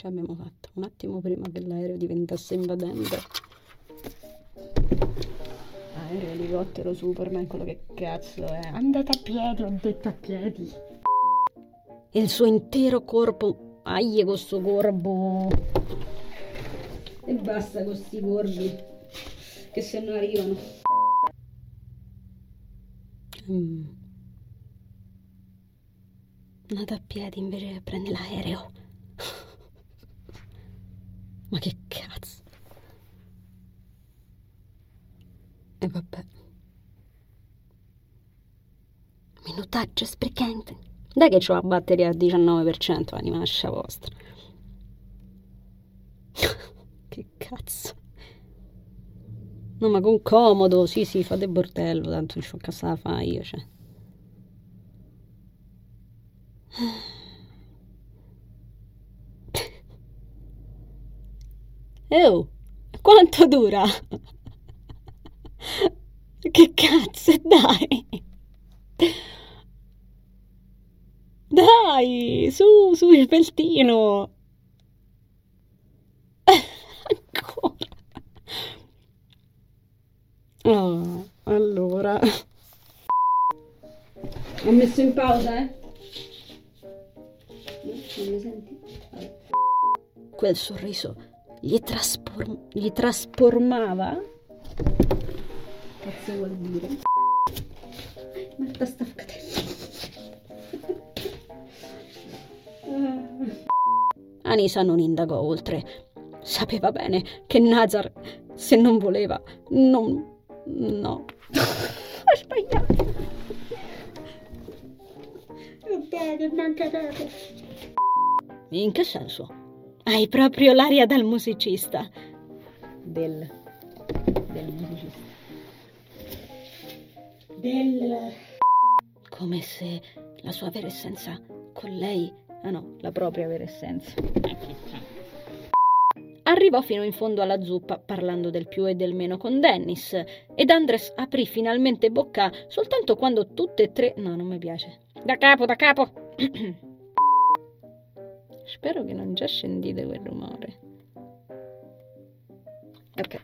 Ci abbiamo fatto un attimo prima che l'aereo diventasse invadente. Aereo, elicottero, Superman, quello che cazzo è. Andate a piedi, ho detto a piedi. Il suo intero corpo. Aie con sto corpo. E basta con sti corvi. Che se no arrivano. Mm. Nata a piedi invece che prende l'aereo. Ma che cazzo? E vabbè. Minutaggio sprecante. Dai che c'ho la batteria al 19%, animascia vostra. che cazzo. No, ma con comodo, sì, sì, fate bordello, tanto non c'ho casa da fare io, cioè. Oh, quanto dura? Che cazzo, dai! Dai, su, su, sveltino! Ancora! Oh, allora... Ho messo in pausa, eh? Non mi senti? Quel sorriso gli, traspor- gli trasformava? Cazzo vuol dire? Marta sta Anisa non indagò oltre. Sapeva bene che Nazar, se non voleva, non... no. Ho sbagliato. Vabbè, manca poco. In che senso? Hai proprio l'aria del musicista. Del... del musicista. Del... Come se la sua vera essenza con lei... Ah no, la propria vera essenza. Arrivò fino in fondo alla zuppa parlando del più e del meno con Dennis ed Andres aprì finalmente bocca soltanto quando tutte e tre... No, non mi piace. Da capo, da capo! Spero che non già scendite quel rumore. Ok.